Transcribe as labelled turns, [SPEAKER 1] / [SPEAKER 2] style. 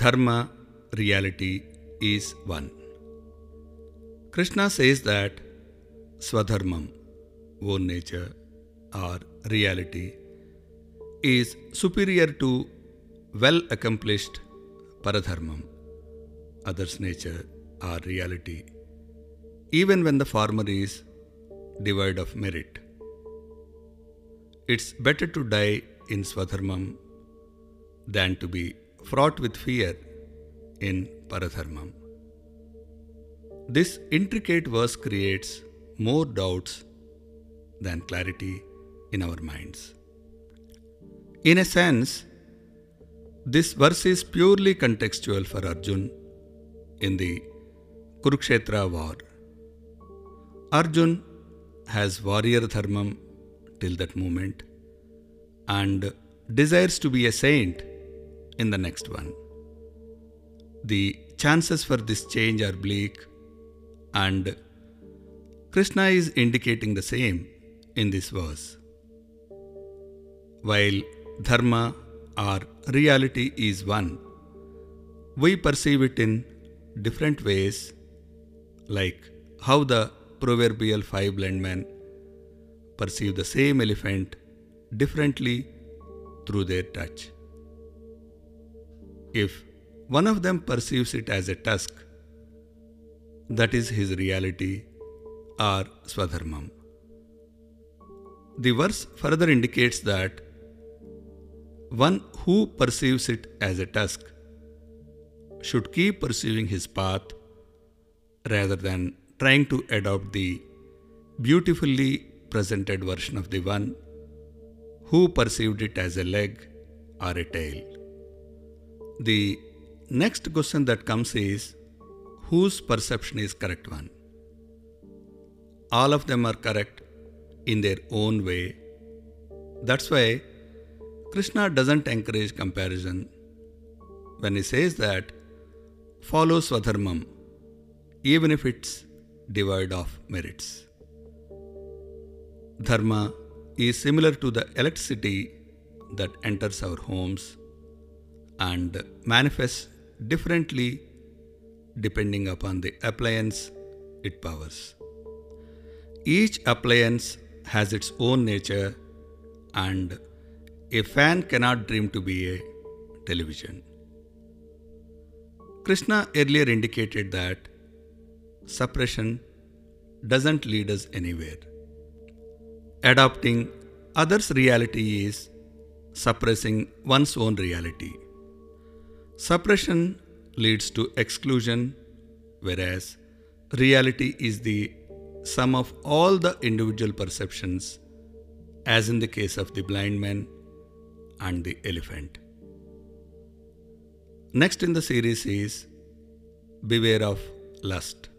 [SPEAKER 1] Dharma, reality, is one. Krishna says that Swadharmam, own nature or reality, is superior to well accomplished Paradharmam, other's nature or reality, even when the former is devoid of merit. It's better to die in Swadharmam than to be fraught with fear in Paradharmam. This intricate verse creates more doubts than clarity in our minds. In a sense, this verse is purely contextual for Arjun in the Kurukshetra war. Arjun has warrior dharmam till that moment and desires to be a saint in the next one. The chances for this change are bleak, and Krishna is indicating the same in this verse. While dharma or reality is one, we perceive it in different ways, like how the proverbial five blind men perceive the same elephant differently through their touch. If one of them perceives it as a tusk, that is his reality or swadharmam. The verse further indicates that one who perceives it as a tusk should keep pursuing his path rather than trying to adopt the beautifully presented version of the one who perceived it as a leg or a tail. The next question that comes is whose perception is correct one? All of them are correct in their own way. That's why Krishna doesn't encourage comparison when he says that follow Swadharmam even if it's devoid of merits. Dharma is similar to the electricity that enters our homes and manifests differently depending upon the appliance it powers. Each appliance has its own nature, and a fan cannot dream to be a television. Krishna earlier indicated that suppression doesn't lead us anywhere. Adopting others' reality is suppressing one's own reality. Suppression leads to exclusion, whereas reality is the sum of all the individual perceptions, as in the case of the blind man and the elephant. Next in the series is Beware of Lust.